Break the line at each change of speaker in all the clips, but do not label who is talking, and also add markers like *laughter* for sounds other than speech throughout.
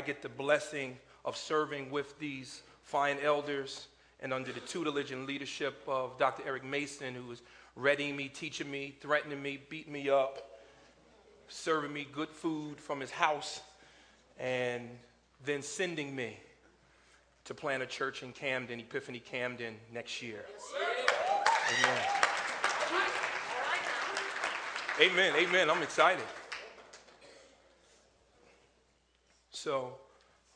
I get the blessing of serving with these fine elders and under the tutelage and leadership of Dr. Eric Mason, who is readying me, teaching me, threatening me, beating me up, serving me good food from his house, and then sending me to plant a church in Camden, Epiphany Camden, next year. Amen. Amen. Amen. I'm excited. So,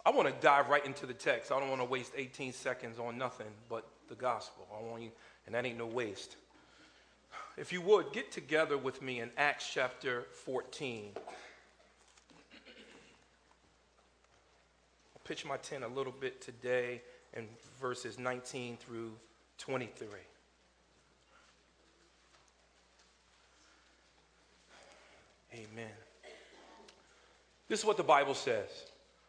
I want to dive right into the text. I don't want to waste 18 seconds on nothing but the gospel. I want you, and that ain't no waste. If you would, get together with me in Acts chapter 14. I'll pitch my tent a little bit today in verses 19 through 23. Amen. This is what the Bible says.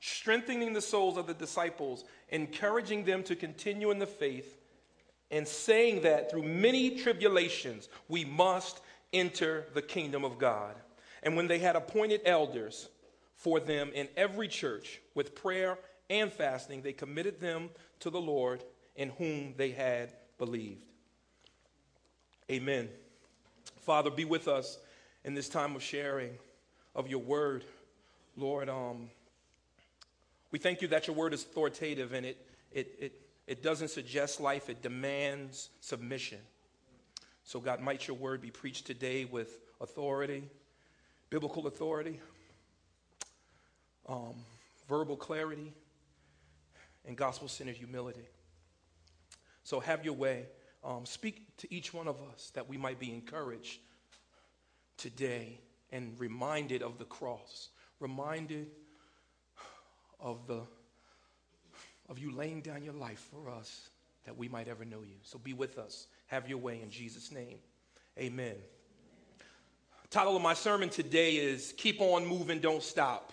strengthening the souls of the disciples, encouraging them to continue in the faith, and saying that through many tribulations we must enter the kingdom of God. And when they had appointed elders for them in every church with prayer and fasting, they committed them to the Lord in whom they had believed. Amen. Father, be with us in this time of sharing of your word. Lord, um, we thank you that your word is authoritative and it, it, it, it doesn't suggest life, it demands submission. So, God, might your word be preached today with authority, biblical authority, um, verbal clarity, and gospel centered humility. So, have your way. Um, speak to each one of us that we might be encouraged today and reminded of the cross, reminded of the of you laying down your life for us that we might ever know you. So be with us. Have your way in Jesus' name. Amen. Title of my sermon today is Keep on Moving, Don't Stop.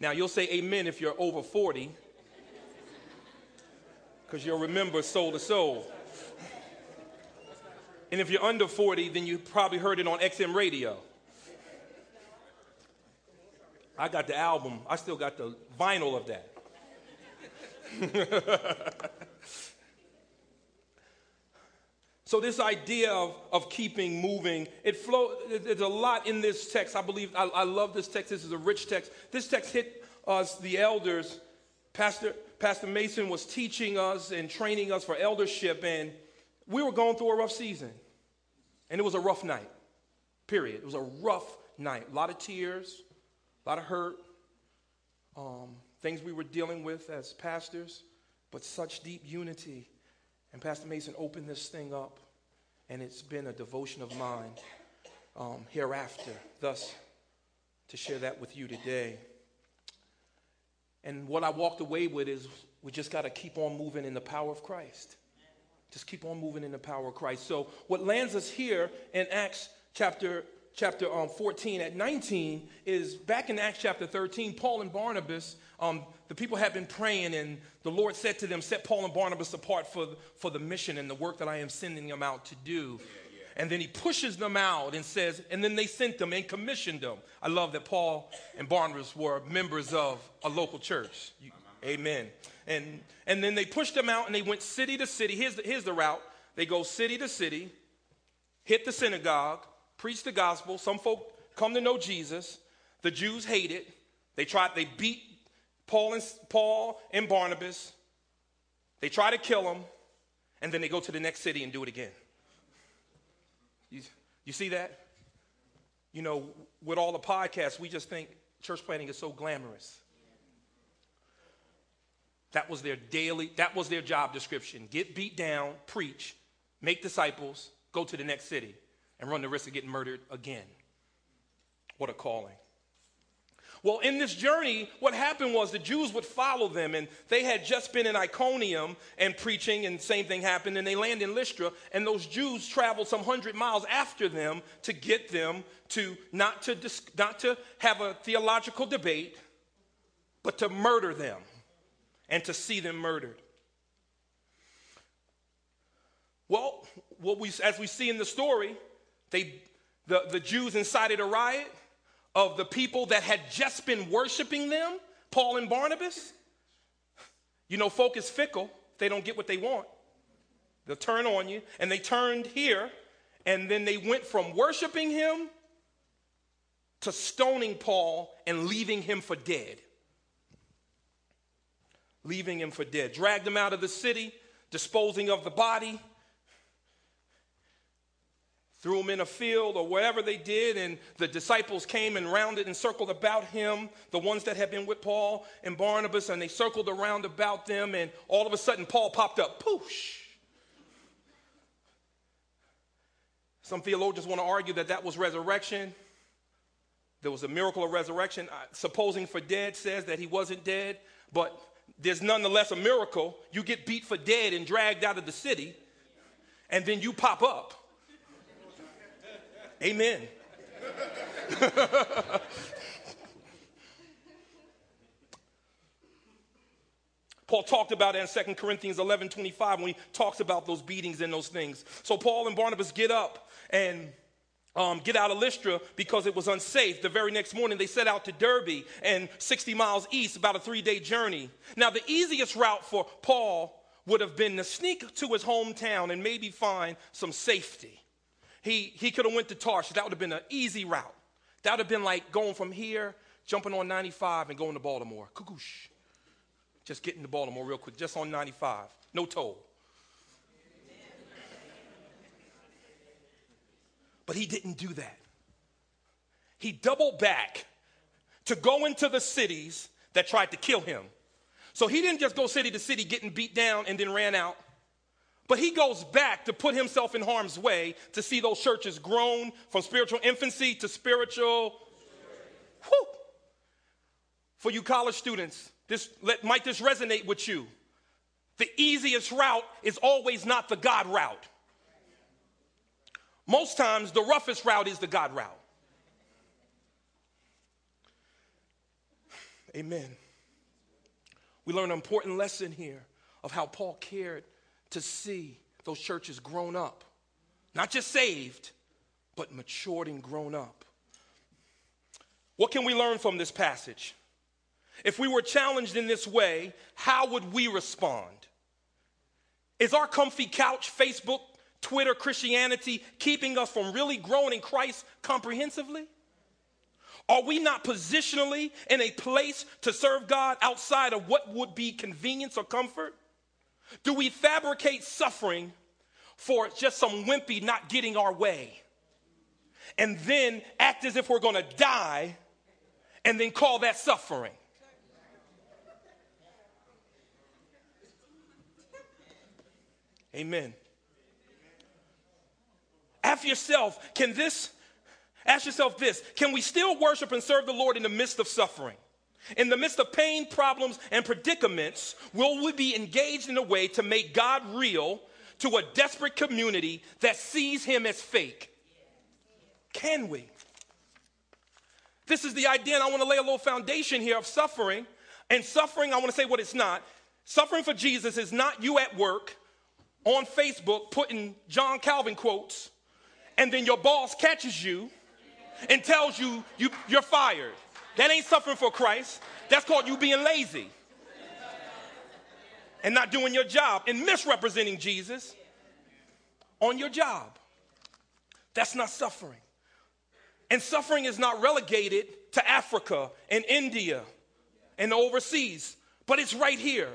Now you'll say amen if you're over 40, because you'll remember Soul II Soul. And if you're under 40, then you probably heard it on XM radio. I got the album, I still got the vinyl of that. *laughs* so this idea of, of keeping moving, it flow, there's a lot in this text. I believe, I, I love this text. This is a rich text. This text hit us, the elders. Pastor, Pastor Mason was teaching us and training us for eldership, and we were going through a rough season. And it was a rough night, period. It was a rough night. A lot of tears, a lot of hurt, um, things we were dealing with as pastors, but such deep unity. And Pastor Mason opened this thing up, and it's been a devotion of mine um, hereafter, thus, to share that with you today. And what I walked away with is we just got to keep on moving in the power of Christ. Just keep on moving in the power of Christ. So, what lands us here in Acts chapter chapter um, 14 at 19 is back in Acts chapter 13, Paul and Barnabas, um, the people had been praying, and the Lord said to them, Set Paul and Barnabas apart for, for the mission and the work that I am sending them out to do. And then he pushes them out and says, and then they sent them and commissioned them. I love that Paul and Barnabas were members of a local church. You, amen. And, and then they pushed them out and they went city to city. Here's the, here's the route they go city to city, hit the synagogue, preach the gospel. Some folk come to know Jesus. The Jews hate it. They try, they beat Paul and, Paul and Barnabas. They try to kill them, and then they go to the next city and do it again. You, you see that? You know, with all the podcasts, we just think church planting is so glamorous. That was their daily, that was their job description. Get beat down, preach, make disciples, go to the next city and run the risk of getting murdered again. What a calling. Well, in this journey, what happened was the Jews would follow them, and they had just been in Iconium and preaching, and same thing happened, and they land in Lystra, and those Jews traveled some hundred miles after them to get them to not to not to have a theological debate, but to murder them and to see them murdered. Well, what we, as we see in the story, they, the, the Jews incited a riot of the people that had just been worshiping them, Paul and Barnabas. You know, folk is fickle. They don't get what they want. They'll turn on you. And they turned here, and then they went from worshiping him to stoning Paul and leaving him for dead. Leaving him for dead. Dragged him out of the city, disposing of the body threw him in a field or whatever they did, and the disciples came and rounded and circled about him, the ones that had been with Paul and Barnabas, and they circled around about them, and all of a sudden Paul popped up, poosh. Some theologians want to argue that that was resurrection. There was a miracle of resurrection. Supposing for dead says that he wasn't dead, but there's nonetheless a miracle. You get beat for dead and dragged out of the city, and then you pop up. Amen. *laughs* Paul talked about it in 2 Corinthians 11 25 when he talks about those beatings and those things. So Paul and Barnabas get up and um, get out of Lystra because it was unsafe. The very next morning, they set out to Derbe and 60 miles east, about a three day journey. Now, the easiest route for Paul would have been to sneak to his hometown and maybe find some safety he, he could have went to Tarshish. That would have been an easy route. That would have been like going from here, jumping on 95 and going to Baltimore. Kukoosh. Just getting to Baltimore real quick, just on 95. No toll. But he didn't do that. He doubled back to go into the cities that tried to kill him. So he didn't just go city to city getting beat down and then ran out. But he goes back to put himself in harm's way to see those churches grown from spiritual infancy to spiritual. Whew. For you college students, this let, might this resonate with you. The easiest route is always not the God route. Most times, the roughest route is the God route. *sighs* Amen. We learn an important lesson here of how Paul cared to see those churches grown up, not just saved, but matured and grown up. What can we learn from this passage? If we were challenged in this way, how would we respond? Is our comfy couch, Facebook, Twitter Christianity keeping us from really growing in Christ comprehensively? Are we not positionally in a place to serve God outside of what would be convenience or comfort? Do we fabricate suffering for just some wimpy not getting our way? And then act as if we're going to die and then call that suffering? Amen. Ask yourself, can this, ask yourself this, can we still worship and serve the Lord in the midst of suffering? In the midst of pain, problems, and predicaments, will we be engaged in a way to make God real to a desperate community that sees him as fake? Can we? This is the idea, and I want to lay a little foundation here of suffering. And suffering, I want to say what it's not. Suffering for Jesus is not you at work on Facebook putting John Calvin quotes, and then your boss catches you and tells you, you you're fired. That ain't suffering for Christ. That's called you being lazy and not doing your job and misrepresenting Jesus on your job. That's not suffering. And suffering is not relegated to Africa and India and overseas, but it's right here.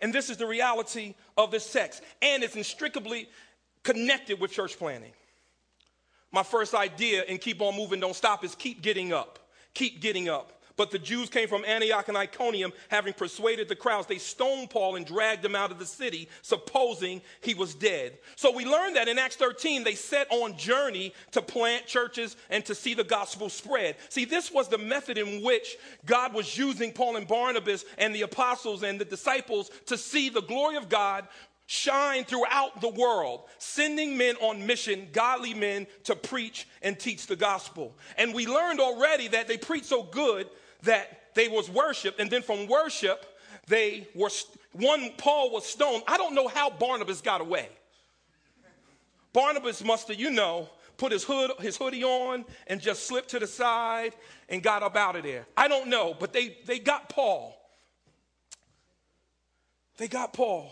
And this is the reality of this text. And it's inextricably connected with church planting. My first idea and Keep On Moving, Don't Stop is keep getting up keep getting up. But the Jews came from Antioch and Iconium, having persuaded the crowds. They stoned Paul and dragged him out of the city, supposing he was dead. So we learn that in Acts 13, they set on journey to plant churches and to see the gospel spread. See, this was the method in which God was using Paul and Barnabas and the apostles and the disciples to see the glory of God shine throughout the world, sending men on mission, godly men, to preach and teach the gospel. And we learned already that they preached so good that they was worshiped, and then from worship, they were one Paul was stoned. I don't know how Barnabas got away. Barnabas must have, you know, put his hood his hoodie on and just slipped to the side and got up out of there. I don't know, but they they got Paul. They got Paul.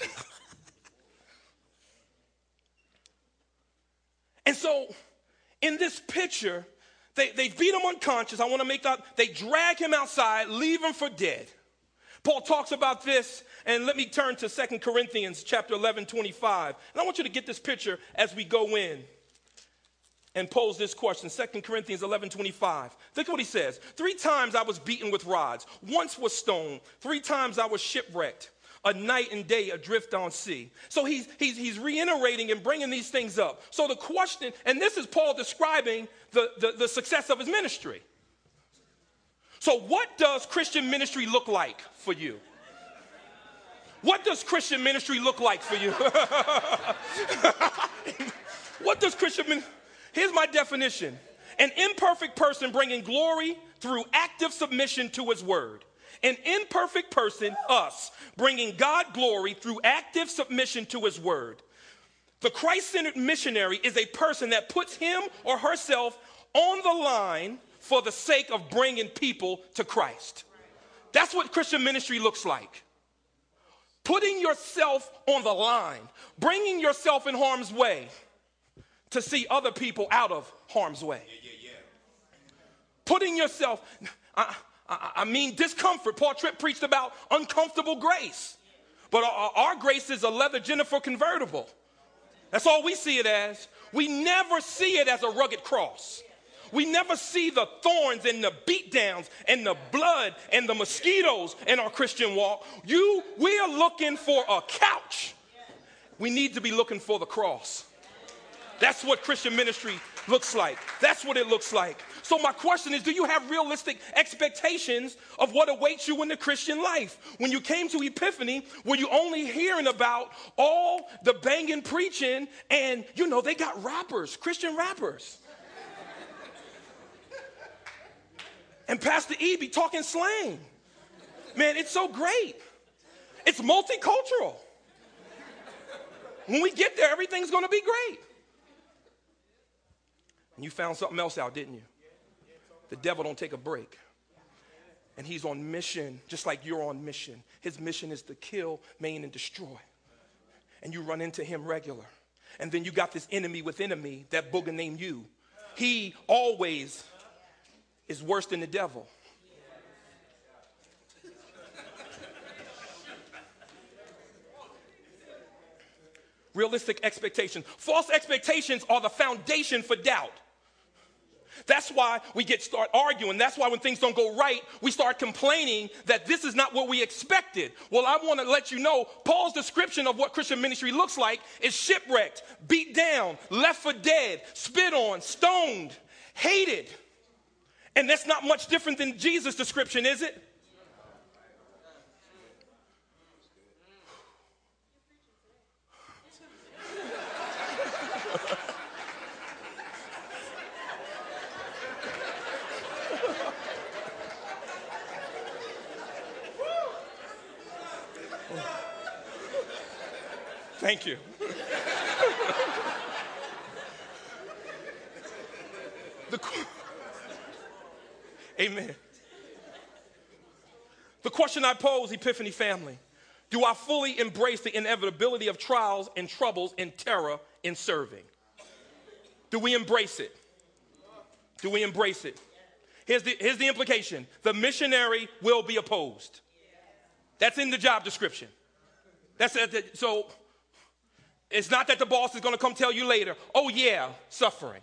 *laughs* and so in this picture, they, they beat him unconscious. I want to make that. They drag him outside, leave him for dead. Paul talks about this, and let me turn to Second Corinthians chapter 11, 25. And I want you to get this picture as we go in and pose this question. Second Corinthians 11, 25. Look what he says. Three times I was beaten with rods. Once was stoned. Three times I was shipwrecked a night and day adrift on sea. So he's, he's, he's reiterating and bringing these things up. So the question, and this is Paul describing the, the, the success of his ministry. So, what does Christian ministry look like for you? What does Christian ministry look like for you? *laughs* what does Christian ministry? Here's my definition an imperfect person bringing glory through active submission to his word an imperfect person, us, bringing God glory through active submission to his word. The Christ centered missionary is a person that puts him or herself on the line for the sake of bringing people to Christ. That's what Christian ministry looks like. Putting yourself on the line, bringing yourself in harm's way to see other people out of harm's way. Putting yourself, I, I, mean discomfort. Paul Tripp preached about uncomfortable grace. But our, our grace is a leather Jennifer convertible. That's all we see it as. We never see it as a rugged cross. We never see the thorns and the beatdowns and the blood and the mosquitoes in our Christian walk. You, we are looking for a couch. We need to be looking for the cross. That's what Christian ministry looks like. That's what it looks like. So, my question is do you have realistic expectations of what awaits you in the Christian life? When you came to Epiphany, were you only hearing about all the banging preaching and, you know, they got rappers, Christian rappers? and Pastor E be talking slang. Man, it's so great. It's multicultural. When we get there, everything's gonna be great. And you found something else out, didn't you? The devil don't take a break. And he's on mission, just like you're on mission. His mission is to kill, maim, and destroy. And you run into him regular. And then you got this enemy within enemy, that booger named you. He always is worse than the devil. Realistic expectations. False expectations are the foundation for doubt. That's why we get start arguing. That's why when things don't go right, we start complaining that this is not what we expected. Well, I want to let you know Paul's description of what Christian ministry looks like is shipwrecked, beat down, left for dead, spit on, stoned, hated. And that's not much different than Jesus' description, is it? Thank you. the, amen. The question I pose, Epiphany family do I fully embrace the inevitability of trials and troubles and terror in serving? Do we embrace it? Do we embrace it? Here's the, here's the implication the missionary will be opposed. That's in the job description. That's so it's not that the boss is going to come tell you later, oh, yeah, suffering.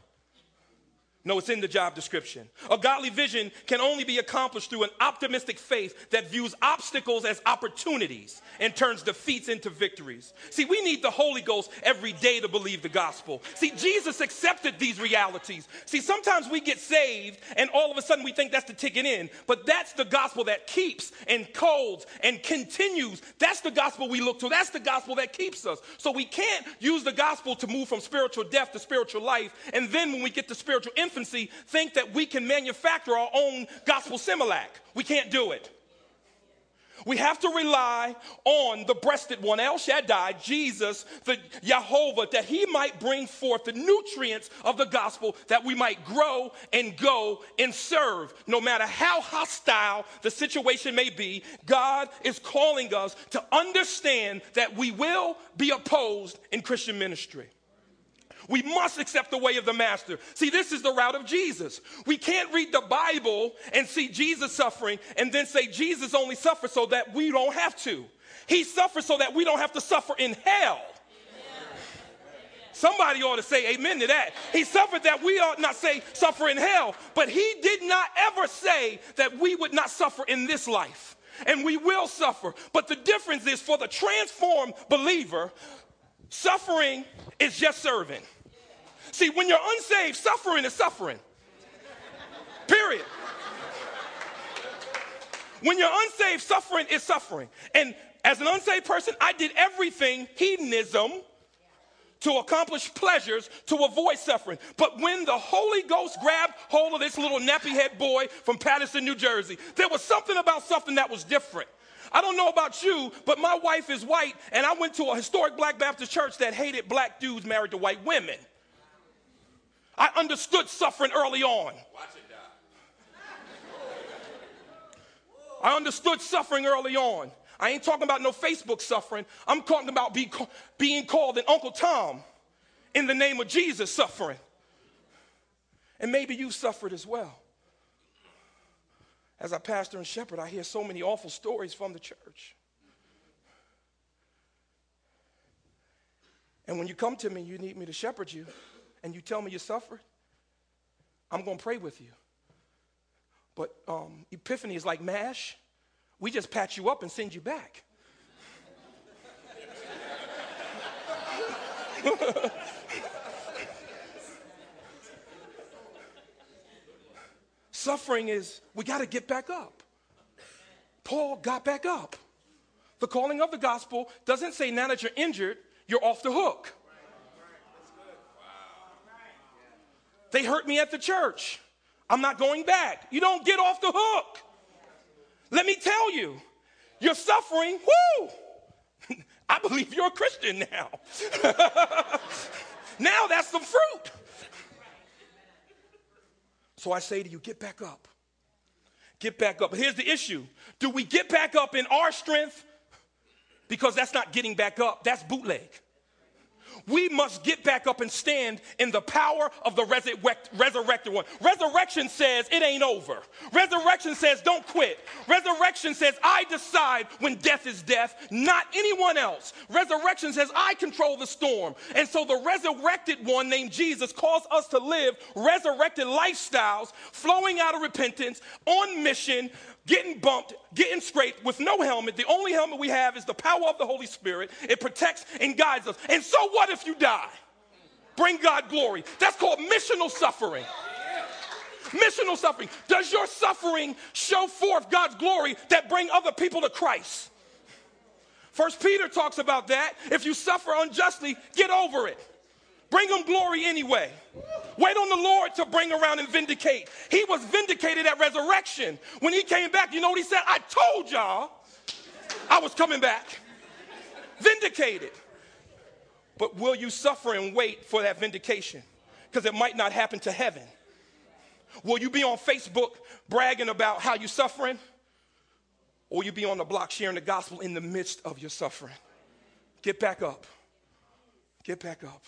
No, it's in the job description. A godly vision can only be accomplished through an optimistic faith that views obstacles as opportunities and turns defeats into victories. See, we need the Holy Ghost every day to believe the gospel. See, Jesus accepted these realities. See, sometimes we get saved and all of a sudden we think that's the ticket in, but that's the gospel that keeps and colds and continues. That's the gospel we look to. That's the gospel that keeps us. So we can't use the gospel to move from spiritual death to spiritual life. And then when we get to spiritual infancy, think that we can manufacture our own gospel similac. We can't do it. We have to rely on the breasted one, El Shaddai, Jesus, the Jehovah, that he might bring forth the nutrients of the gospel that we might grow and go and serve. No matter how hostile the situation may be, God is calling us to understand that we will be opposed in Christian ministry. We must accept the way of the master. See, this is the route of Jesus. We can't read the Bible and see Jesus suffering and then say Jesus only suffered so that we don't have to. He suffered so that we don't have to suffer in hell. Somebody ought to say amen to that. He suffered that we ought not say suffer in hell, but he did not ever say that we would not suffer in this life. And we will suffer. But the difference is for the transformed believer, suffering is just serving. See, when you're unsaved, suffering is suffering. Period. When you're unsaved, suffering is suffering. And as an unsaved person, I did everything hedonism to accomplish pleasures to avoid suffering. But when the Holy Ghost grabbed hold of this little nappy head boy from Paterson, New Jersey, there was something about something that was different. I don't know about you, but my wife is white, and I went to a historic black Baptist church that hated black dudes married to white women. I understood suffering early on. I understood suffering early on. I ain't talking about no Facebook suffering. I'm talking about be, being called an Uncle Tom in the name of Jesus suffering. And maybe you suffered as well. As a pastor and shepherd, I hear so many awful stories from the church. And when you come to me, you need me to shepherd you and you tell me you suffered, I'm going to pray with you. But um, Epiphany is like MASH. We just patch you up and send you back. *laughs* Suffering is, we got to get back up. Paul got back up. The calling of the gospel doesn't say now that you're injured, you're off the hook. They hurt me at the church. I'm not going back. You don't get off the hook. Let me tell you, you're suffering. Woo! *laughs* I believe you're a Christian now. *laughs* now that's some fruit. So I say to you, get back up. Get back up. But here's the issue do we get back up in our strength? Because that's not getting back up, that's bootleg we must get back up and stand in the power of the resurrect, resurrected one. Resurrection says it ain't over. Resurrection says don't quit. Resurrection says I decide when death is death, not anyone else. Resurrection says I control the storm. And so the resurrected one named Jesus calls us to live resurrected lifestyles flowing out of repentance on mission getting bumped, getting scraped with no helmet. The only helmet we have is the power of the Holy Spirit. It protects and guides us. And so what if you die? Bring God glory. That's called missional suffering. Missional suffering. Does your suffering show forth God's glory that bring other people to Christ? First Peter talks about that. If you suffer unjustly, get over it. Bring him glory anyway. Wait on the Lord to bring around and vindicate. He was vindicated at resurrection. When he came back, you know what he said? I told y'all I was coming back. Vindicated. But will you suffer and wait for that vindication? Because it might not happen to heaven. Will you be on Facebook bragging about how you're suffering? Or will you be on the block sharing the gospel in the midst of your suffering? Get back up. Get back up.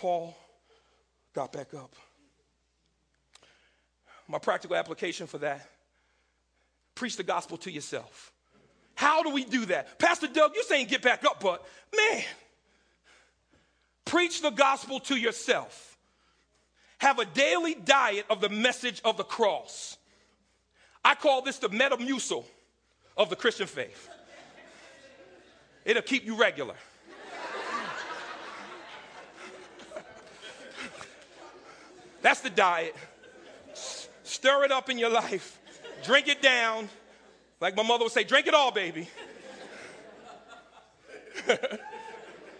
Paul got back up. My practical application for that preach the gospel to yourself. How do we do that? Pastor Doug, you're saying get back up, but man, preach the gospel to yourself. have a daily diet of the message of the cross. I call this the metamucil of the Christian faith. It'll keep you regular. That's the diet. Stir it up in your life. Drink it down. Like my mother would say, drink it all, baby. *laughs*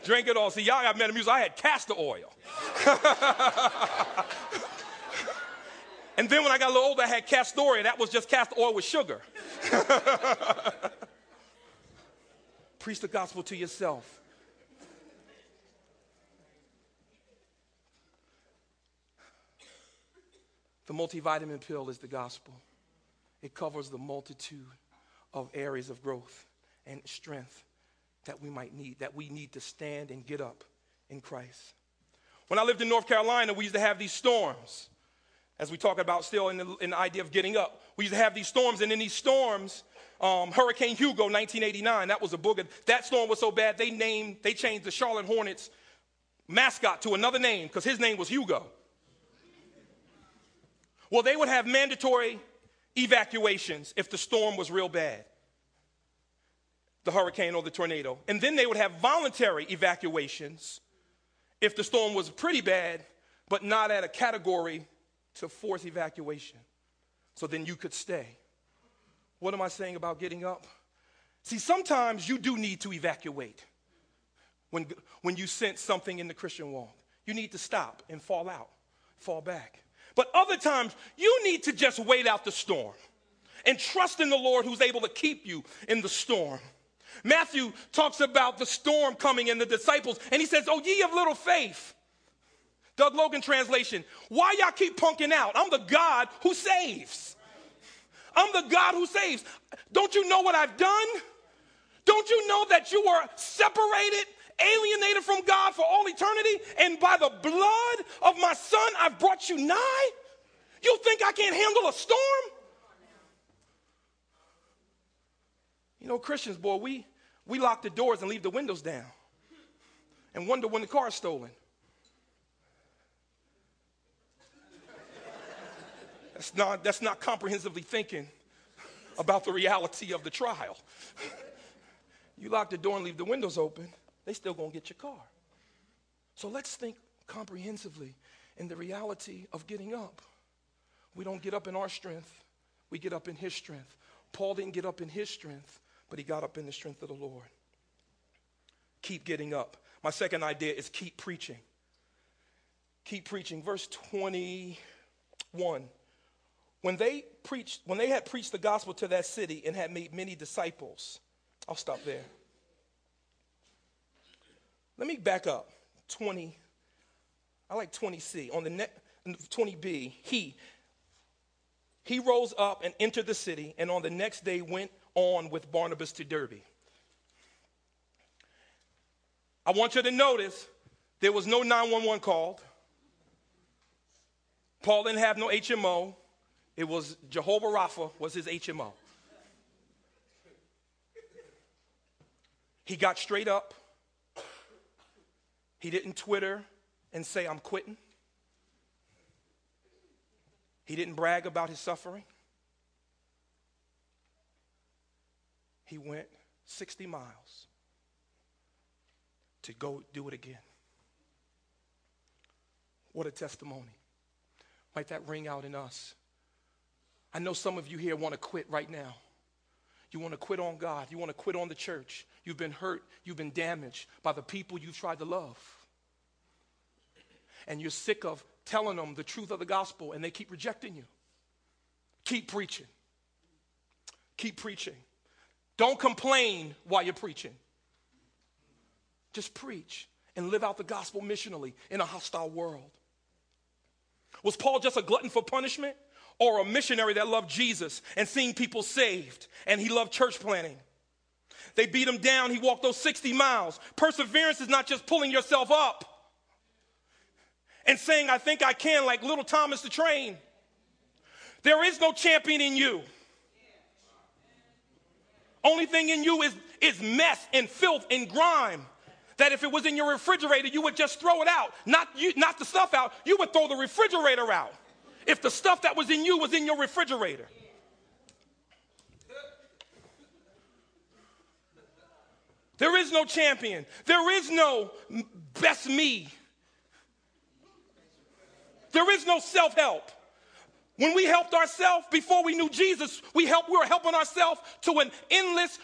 drink it all. See, y'all got Metamucil. I had castor oil. *laughs* and then when I got a little older, I had castor oil. That was just castor oil with sugar. *laughs* Preach the gospel to yourself. The multivitamin pill is the gospel. It covers the multitude of areas of growth and strength that we might need, that we need to stand and get up in Christ. When I lived in North Carolina, we used to have these storms, as we talk about still in the, in the idea of getting up. We used to have these storms, and in these storms, um, Hurricane Hugo, 1989, that was a booger. That storm was so bad, they named, they changed the Charlotte Hornets mascot to another name because his name was Hugo. Well, they would have mandatory evacuations if the storm was real bad, the hurricane or the tornado. And then they would have voluntary evacuations if the storm was pretty bad, but not at a category to force evacuation. So then you could stay. What am I saying about getting up? See, sometimes you do need to evacuate when, when you sense something in the Christian walk. You need to stop and fall out, fall back. But other times, you need to just wait out the storm and trust in the Lord who's able to keep you in the storm. Matthew talks about the storm coming and the disciples, and he says, Oh, ye of little faith. Doug Logan translation, why y'all keep punking out? I'm the God who saves. I'm the God who saves. Don't you know what I've done? Don't you know that you were separated alienated from God for all eternity, and by the blood of my son, I've brought you nigh? You think I can't handle a storm? You know, Christians, boy, we, we lock the doors and leave the windows down and wonder when the car is stolen. That's not, that's not comprehensively thinking about the reality of the trial. *laughs* you lock the door and leave the windows open they still gonna get your car. So let's think comprehensively in the reality of getting up. We don't get up in our strength, we get up in his strength. Paul didn't get up in his strength, but he got up in the strength of the Lord. Keep getting up. My second idea is keep preaching. Keep preaching. Verse 21. When they preached, when they had preached the gospel to that city and had made many disciples, I'll stop there. Let me back up. 20. I like 20C. On the net, 20B, he he rose up and entered the city, and on the next day went on with Barnabas to Derbe. I want you to notice there was no 911 called. Paul didn't have no HMO. It was Jehovah Rapha was his HMO. He got straight up. He didn't Twitter and say, I'm quitting. He didn't brag about his suffering. He went 60 miles to go do it again. What a testimony. Might that ring out in us? I know some of you here want to quit right now. You want to quit on God. You want to quit on the church. You've been hurt. You've been damaged by the people you've tried to love. And you're sick of telling them the truth of the gospel and they keep rejecting you. Keep preaching. Keep preaching. Don't complain while you're preaching. Just preach and live out the gospel missionally in a hostile world. Was Paul just a glutton for punishment? Or a missionary that loved Jesus and seeing people saved, and he loved church planting. They beat him down. He walked those 60 miles. Perseverance is not just pulling yourself up and saying, I think I can, like little Thomas the train. There is no champion in you. Only thing in you is, is mess and filth and grime that if it was in your refrigerator, you would just throw it out. Not, you, not the stuff out, you would throw the refrigerator out. If the stuff that was in you was in your refrigerator. There is no champion. There is no best me. There is no self help. When we helped ourselves before we knew Jesus, we, helped, we were helping ourselves to an endless,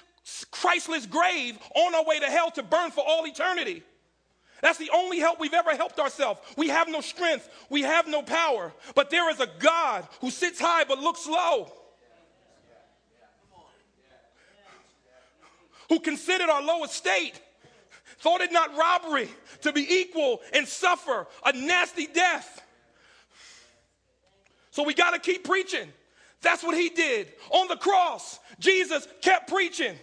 Christless grave on our way to hell to burn for all eternity. That's the only help we've ever helped ourselves. We have no strength, we have no power, but there is a God who sits high but looks low. Who considered our low estate, thought it not robbery to be equal and suffer a nasty death so we got to keep preaching. That's what he did. On the cross, Jesus kept preaching.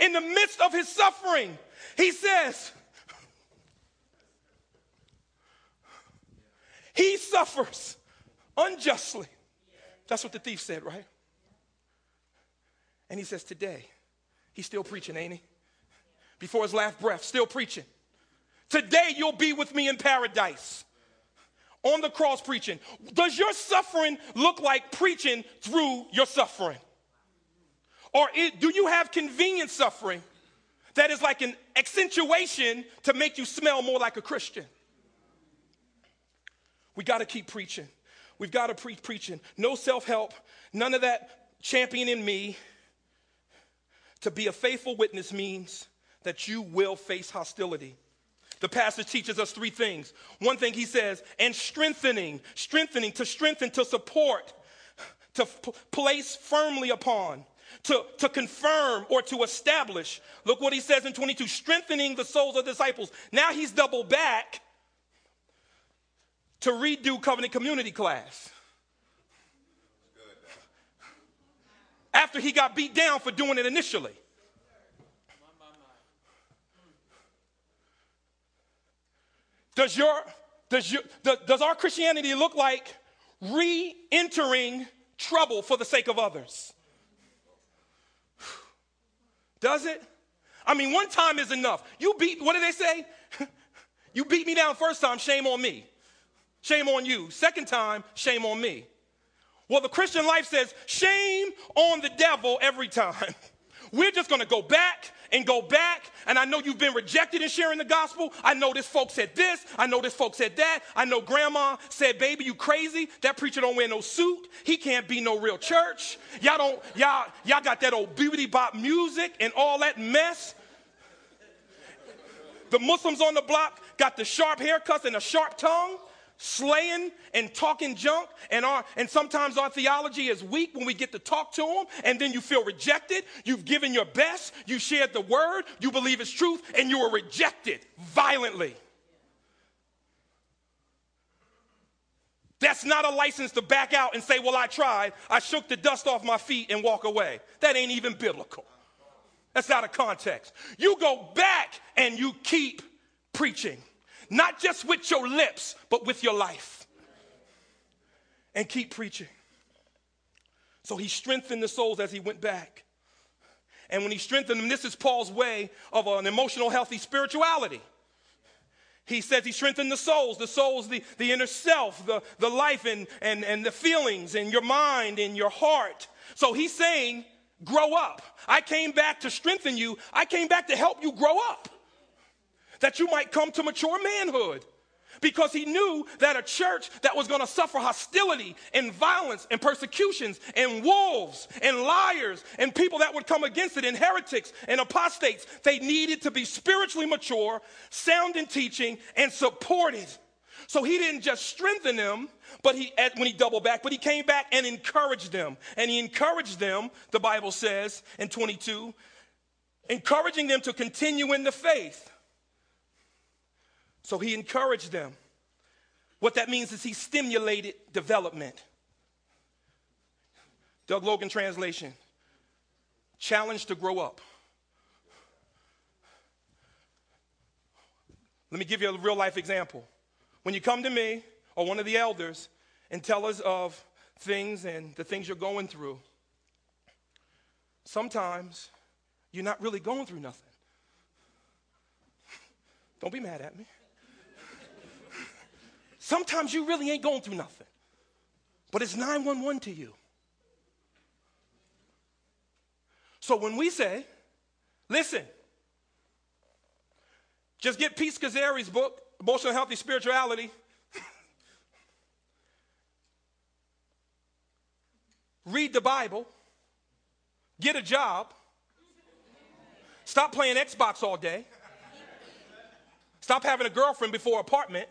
In the midst of his suffering, he says, He suffers unjustly. That's what the thief said, right? And he says, Today, he's still preaching, ain't he? Before his last breath, still preaching. Today, you'll be with me in paradise on the cross preaching. Does your suffering look like preaching through your suffering? Or it, do you have convenient suffering that is like an accentuation to make you smell more like a Christian? We got to keep preaching. We've got to preach preaching. No self help, none of that championing me. To be a faithful witness means that you will face hostility. The passage teaches us three things. One thing he says, and strengthening, strengthening, to strengthen, to support, to p- place firmly upon, to, to confirm or to establish. Look what he says in 22 strengthening the souls of disciples. Now he's doubled back to redo covenant community class. After he got beat down for doing it initially. Does, your, does, your, does our Christianity look like re entering trouble for the sake of others? Does it? I mean, one time is enough. You beat, what do they say? *laughs* you beat me down first time, shame on me. Shame on you. Second time, shame on me. Well, the Christian life says, shame on the devil every time. *laughs* We're just going to go back and go back. And I know you've been rejected in sharing the gospel. I know this folk said this. I know this folk said that. I know grandma said, baby, you crazy. That preacher don't wear no suit. He can't be no real church. Y'all don't, y'all, y'all got that old beauty bop music and all that mess. The Muslims on the block got the sharp haircuts and a sharp tongue slaying and talking junk and our and sometimes our theology is weak when we get to talk to them and then you feel rejected you've given your best you shared the word you believe it's truth and you were rejected violently That's not a license to back out and say, Well, I tried. I shook the dust off my feet and walk away. That ain't even biblical. That's out of context. You go back and you keep preaching not just with your lips, but with your life. And keep preaching. So he strengthened the souls as he went back. And when he strengthened them, this is Paul's way of an emotional, healthy spirituality. He says he strengthened the souls, the souls, the, the inner self, the, the life and, and, and the feelings and your mind and your heart. So he's saying, grow up. I came back to strengthen you. I came back to help you grow up that you might come to mature manhood. Because he knew that a church that was going to suffer hostility and violence and persecutions and wolves and liars and people that would come against it and heretics and apostates, they needed to be spiritually mature, sound in teaching, and supported. So he didn't just strengthen them, but he when he doubled back, but he came back and encouraged them. And he encouraged them, the Bible says in 22, encouraging them to continue in the faith so he encouraged them. What that means is he stimulated development. Doug Logan translation challenge to grow up. Let me give you a real life example. When you come to me or one of the elders and tell us of things and the things you're going through, sometimes you're not really going through nothing. Don't be mad at me. Sometimes you really ain't going through nothing, but it's 911 to you. So when we say, listen, just get Pete Scazzero's book, Emotional Healthy Spirituality. *laughs* Read the Bible. Get a job. Stop playing Xbox all day. Stop having a girlfriend before apartment.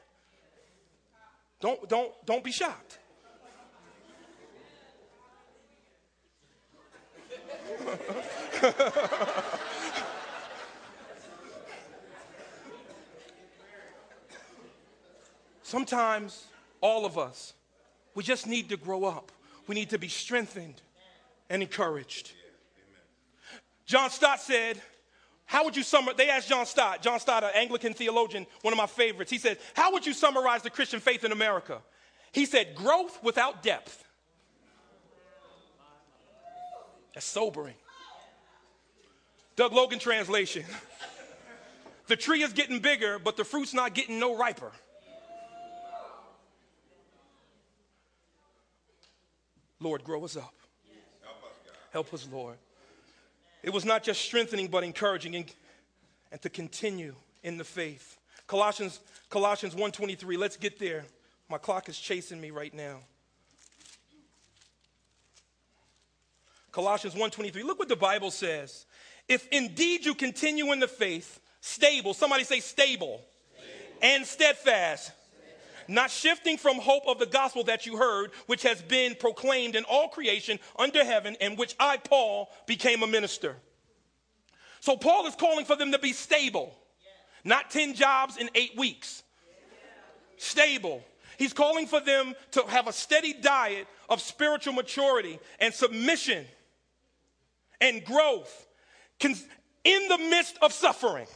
Don't, don't, don't be shocked. *laughs* Sometimes, all of us, we just need to grow up. We need to be strengthened and encouraged. John Stott said, How would you summarize? They asked John Stott, John Stott, an Anglican theologian, one of my favorites. He said, How would you summarize the Christian faith in America? He said, Growth without depth. That's sobering. Doug Logan translation. *laughs* the tree is getting bigger, but the fruit's not getting no riper. Lord, grow us up. Help us, Lord. It was not just strengthening, but encouraging and, and to continue in the faith. Colossians, Colossians 1.23, let's get there. My clock is chasing me right now. Colossians 1.23, look what the Bible says. If indeed you continue in the faith, stable, somebody say stable, stable. and steadfast, not shifting from hope of the gospel that you heard, which has been proclaimed in all creation under heaven, and which I, Paul, became a minister. So Paul is calling for them to be stable, not 10 jobs in eight weeks. Stable. He's calling for them to have a steady diet of spiritual maturity and submission and growth in the midst of suffering.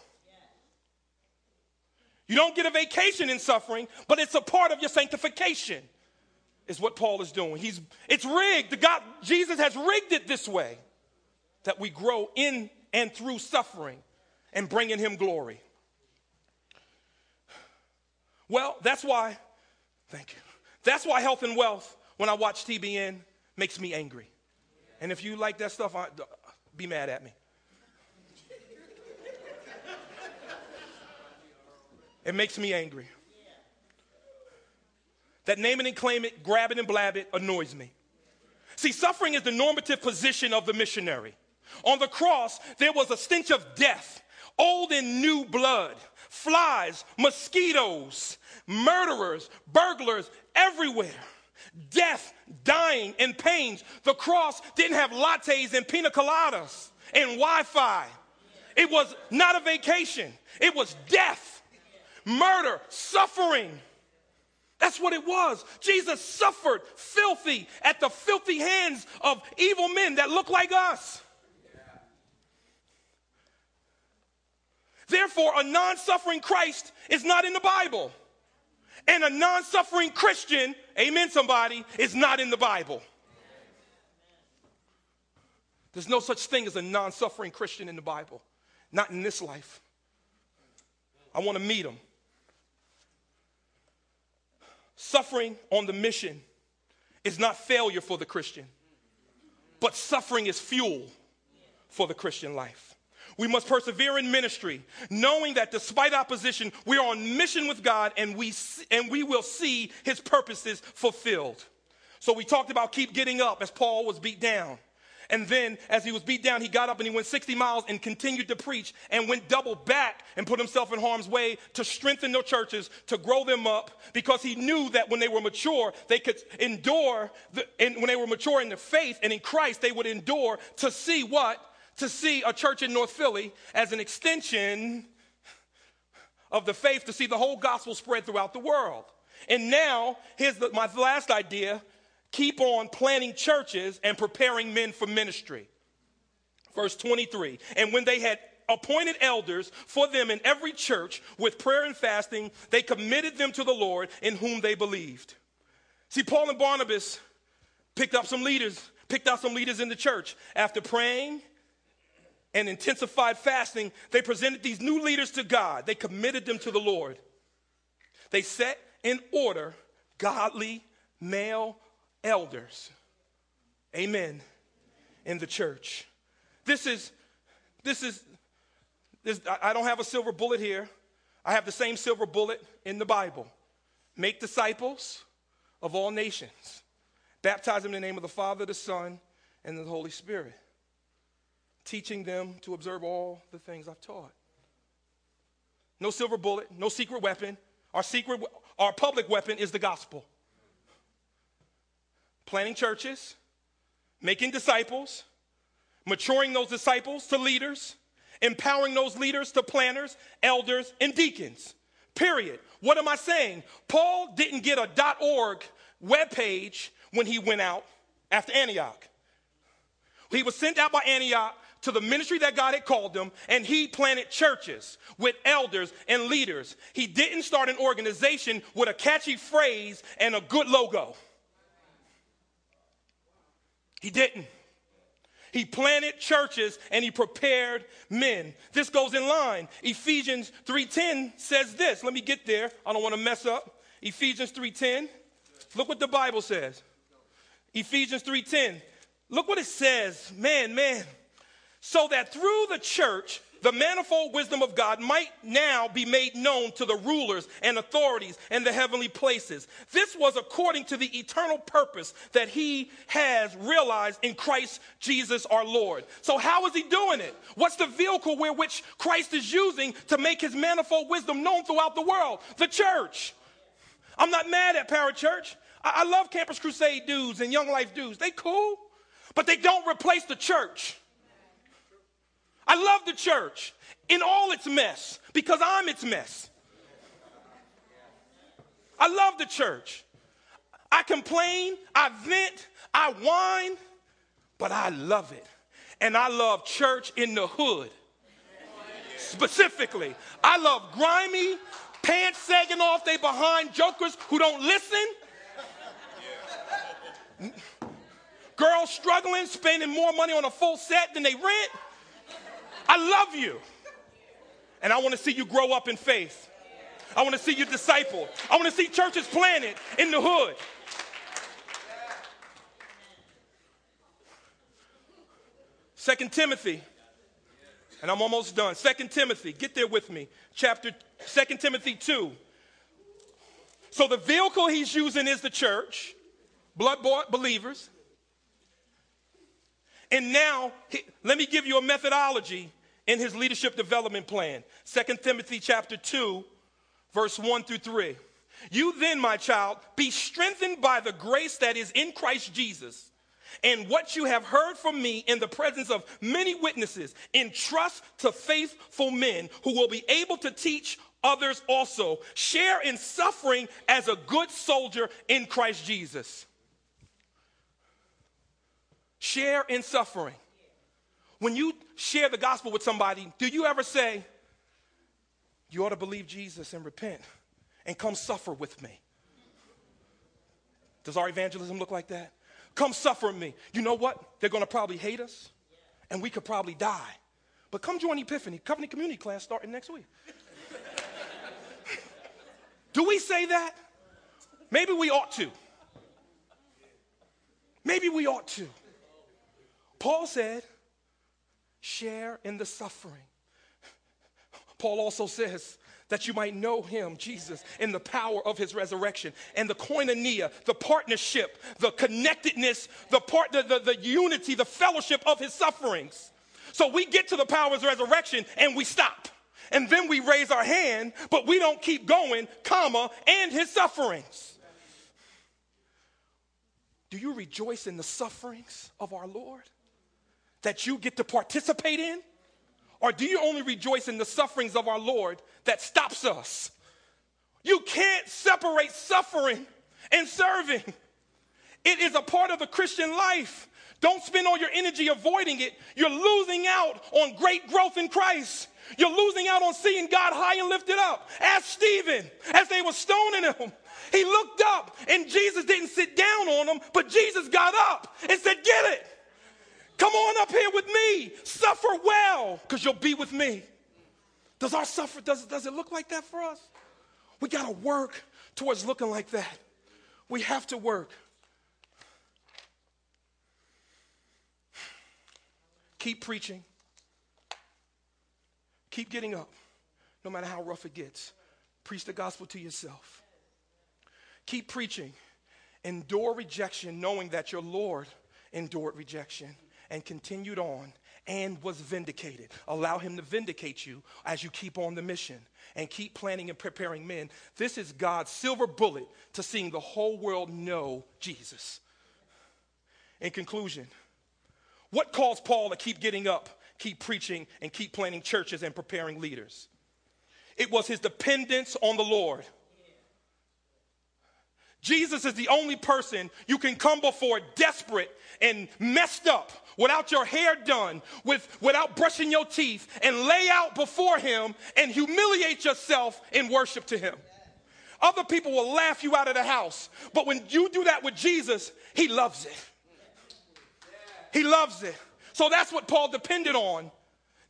You don't get a vacation in suffering, but it's a part of your sanctification, is what Paul is doing. He's, it's rigged. God, Jesus has rigged it this way that we grow in and through suffering and bringing him glory. Well, that's why, thank you. That's why health and wealth, when I watch TBN, makes me angry. And if you like that stuff, I, be mad at me. It makes me angry. That name it and claim it, grab it and blab it annoys me. See, suffering is the normative position of the missionary. On the cross, there was a stench of death, old and new blood, flies, mosquitoes, murderers, burglars everywhere. Death, dying, and pains. The cross didn't have lattes and pina coladas and Wi Fi. It was not a vacation, it was death murder, suffering. That's what it was. Jesus suffered filthy at the filthy hands of evil men that look like us. Therefore, a non suffering Christ is not in the Bible. And a non suffering Christian, amen, somebody, is not in the Bible. There's no such thing as a non suffering Christian in the Bible, not in this life. I want to meet them. Suffering on the mission is not failure for the Christian, but suffering is fuel for the Christian life. We must persevere in ministry, knowing that despite opposition, we are on mission with God and we, and we will see his purposes fulfilled. So we talked about keep getting up as Paul was beat down. And then, as he was beat down, he got up and he went 60 miles and continued to preach and went double back and put himself in harm's way to strengthen their churches, to grow them up, because he knew that when they were mature, they could endure, the, and when they were mature in the faith and in Christ, they would endure to see what? To see a church in North Philly as an extension of the faith to see the whole gospel spread throughout the world. And now, here's the, my last idea keep on planting churches and preparing men for ministry. Verse 23 And when they had appointed elders for them in every church with prayer and fasting, they committed them to the Lord in whom they believed. See, Paul and Barnabas picked up some leaders, picked out some leaders in the church. After praying and intensified fasting, they presented these new leaders to God. They committed them to the Lord. They set in order godly male elders. Amen. In the church. This is, this is, this, I don't have a silver bullet here. I have the same silver bullet in the Bible. Make disciples of all nations. Baptize them in the name of the Father, the Son, and the Holy Spirit. Teaching them to observe all the things I've taught. No silver bullet, no secret weapon. Our secret, our public weapon is the gospel. Planting churches, making disciples, maturing those disciples to leaders, empowering those leaders to planners, elders, and deacons. Period. What am I saying? Paul didn't get a .org webpage when he went out after Antioch. He was sent out by Antioch to the ministry that God had called him, and he planted churches with elders and leaders. He didn't start an organization with a catchy phrase and a good logo. He didn't. He planted churches and he prepared men. This goes in line. Ephesians 3:10 says this. Let me get there. I don't want to mess up. Ephesians 3:10. Look what the Bible says. Ephesians 3:10. Look what it says. Man, man. So that through the church the manifold wisdom of God might now be made known to the rulers and authorities and the heavenly places. This was according to the eternal purpose that he has realized in Christ Jesus our Lord. So, how is he doing it? What's the vehicle where which Christ is using to make his manifold wisdom known throughout the world? The church. I'm not mad at Parachurch. I, I love Campus Crusade dudes and Young Life dudes. They cool, but they don't replace the church. I love the church in all its mess because I'm its mess. I love the church. I complain, I vent, I whine, but I love it. And I love church in the hood. Specifically, I love grimy, pants sagging off they behind jokers who don't listen. Girls struggling, spending more money on a full set than they rent. I love you. And I want to see you grow up in faith. I want to see you disciple. I want to see churches planted in the hood. Second Timothy, and I'm almost done. Second Timothy, get there with me. Chapter Second Timothy 2. So the vehicle he's using is the church, blood bought believers. And now, let me give you a methodology in his leadership development plan. 2 Timothy chapter 2, verse 1 through 3. You then, my child, be strengthened by the grace that is in Christ Jesus. And what you have heard from me in the presence of many witnesses, entrust to faithful men who will be able to teach others also. Share in suffering as a good soldier in Christ Jesus. Share in suffering. When you share the gospel with somebody, do you ever say, You ought to believe Jesus and repent and come suffer with me? Does our evangelism look like that? Come suffer with me. You know what? They're going to probably hate us and we could probably die. But come join Epiphany, Covenant Community class starting next week. *laughs* Do we say that? Maybe we ought to. Maybe we ought to. Paul said, share in the suffering. Paul also says, that you might know him, Jesus, in the power of his resurrection and the koinonia, the partnership, the connectedness, the part, the, the, the, unity, the fellowship of his sufferings. So we get to the power of his resurrection and we stop. And then we raise our hand, but we don't keep going, comma, and his sufferings. Do you rejoice in the sufferings of our Lord? That you get to participate in? Or do you only rejoice in the sufferings of our Lord that stops us? You can't separate suffering and serving. It is a part of the Christian life. Don't spend all your energy avoiding it. You're losing out on great growth in Christ. You're losing out on seeing God high and lifted up. Ask Stephen as they were stoning him. He looked up and Jesus didn't sit down on him, but Jesus got up and said, Get it. Come on up here with me. Suffer well, because you'll be with me. Does our suffer, does, does it look like that for us? We got to work towards looking like that. We have to work. Keep preaching. Keep getting up, no matter how rough it gets. Preach the gospel to yourself. Keep preaching. Endure rejection, knowing that your Lord endured rejection and continued on and was vindicated. Allow him to vindicate you as you keep on the mission and keep planning and preparing men. This is God's silver bullet to seeing the whole world know Jesus. In conclusion, what caused Paul to keep getting up, keep preaching, and keep planting churches and preparing leaders? It was his dependence on the Lord. Jesus is the only person you can come before desperate and messed up without your hair done, with, without brushing your teeth, and lay out before him and humiliate yourself in worship to him. Other people will laugh you out of the house, but when you do that with Jesus, he loves it. He loves it. So that's what Paul depended on.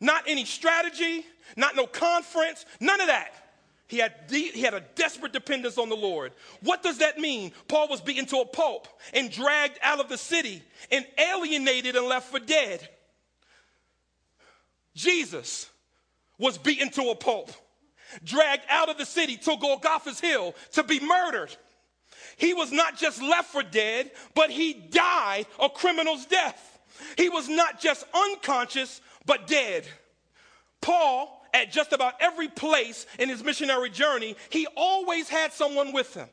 Not any strategy, not no conference, none of that. He had, de- he had a desperate dependence on the Lord. What does that mean? Paul was beaten to a pulp and dragged out of the city and alienated and left for dead. Jesus was beaten to a pulp, dragged out of the city to Golgotha's hill to be murdered. He was not just left for dead, but he died a criminal's death. He was not just unconscious, but dead. Paul at just about every place in his missionary journey, he always had someone with him.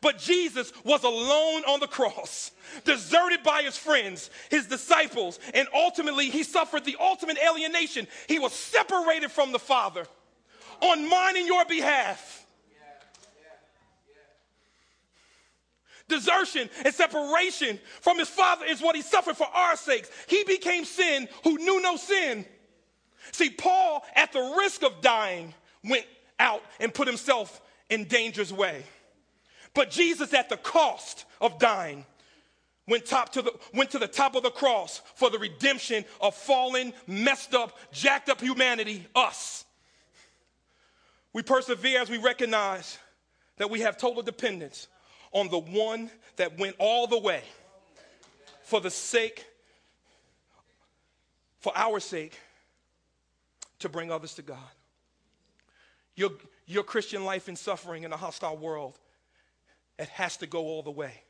But Jesus was alone on the cross, deserted by his friends, his disciples, and ultimately he suffered the ultimate alienation. He was separated from the Father on mine and your behalf. Desertion and separation from his Father is what he suffered for our sakes. He became sin who knew no sin See, Paul, at the risk of dying, went out and put himself in danger's way. But Jesus, at the cost of dying, went, top to the, went to the top of the cross for the redemption of fallen, messed up, jacked up humanity, us. We persevere as we recognize that we have total dependence on the one that went all the way for the sake, for our sake, to bring others to God. Your, your Christian life in suffering in a hostile world, it has to go all the way.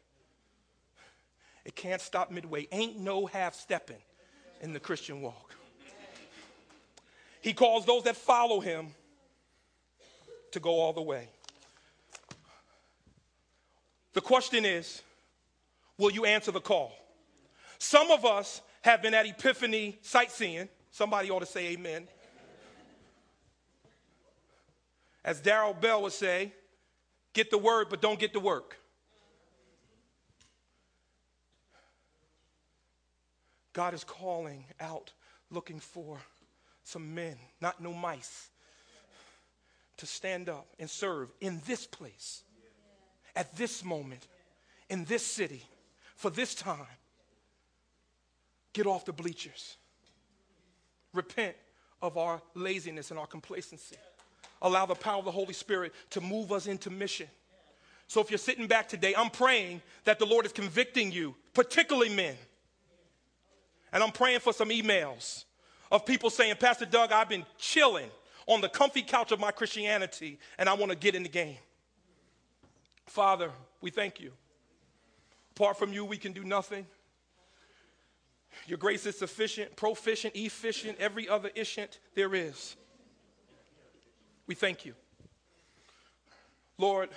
It can't stop midway. Ain't no half stepping in the Christian walk. He calls those that follow him to go all the way. The question is will you answer the call? Some of us have been at Epiphany sightseeing. Somebody ought to say amen. As Daryl Bell would say, get the word, but don't get the work. God is calling out, looking for some men, not no mice, to stand up and serve in this place, at this moment, in this city, for this time. Get off the bleachers. Repent of our laziness and our complacency allow the power of the Holy Spirit to move us into mission. So if you're sitting back today, I'm praying that the Lord is convicting you, particularly men. And I'm praying for some emails of people saying, Pastor Doug, I've been chilling on the comfy couch of my Christianity and I want to get in the game. Father, we thank you. Apart from you, we can do nothing. Your grace is sufficient, proficient, efficient, every other ishant there is. We thank you. Lord,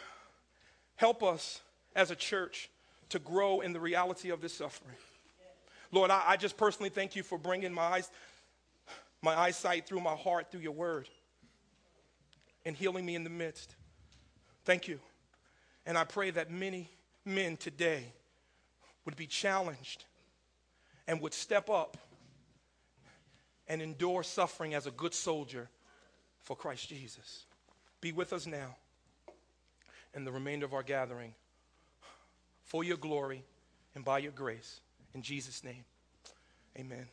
help us as a church to grow in the reality of this suffering. Lord, I, I, just personally thank you for bringing my eyes, my eyesight through my heart, through your word, and healing me in the midst. Thank you. And I pray that many men today would be challenged and would step up and endure suffering as a good soldier for Christ Jesus. Be with us now and the remainder of our gathering for your glory and by your grace. In Jesus' name, Amen.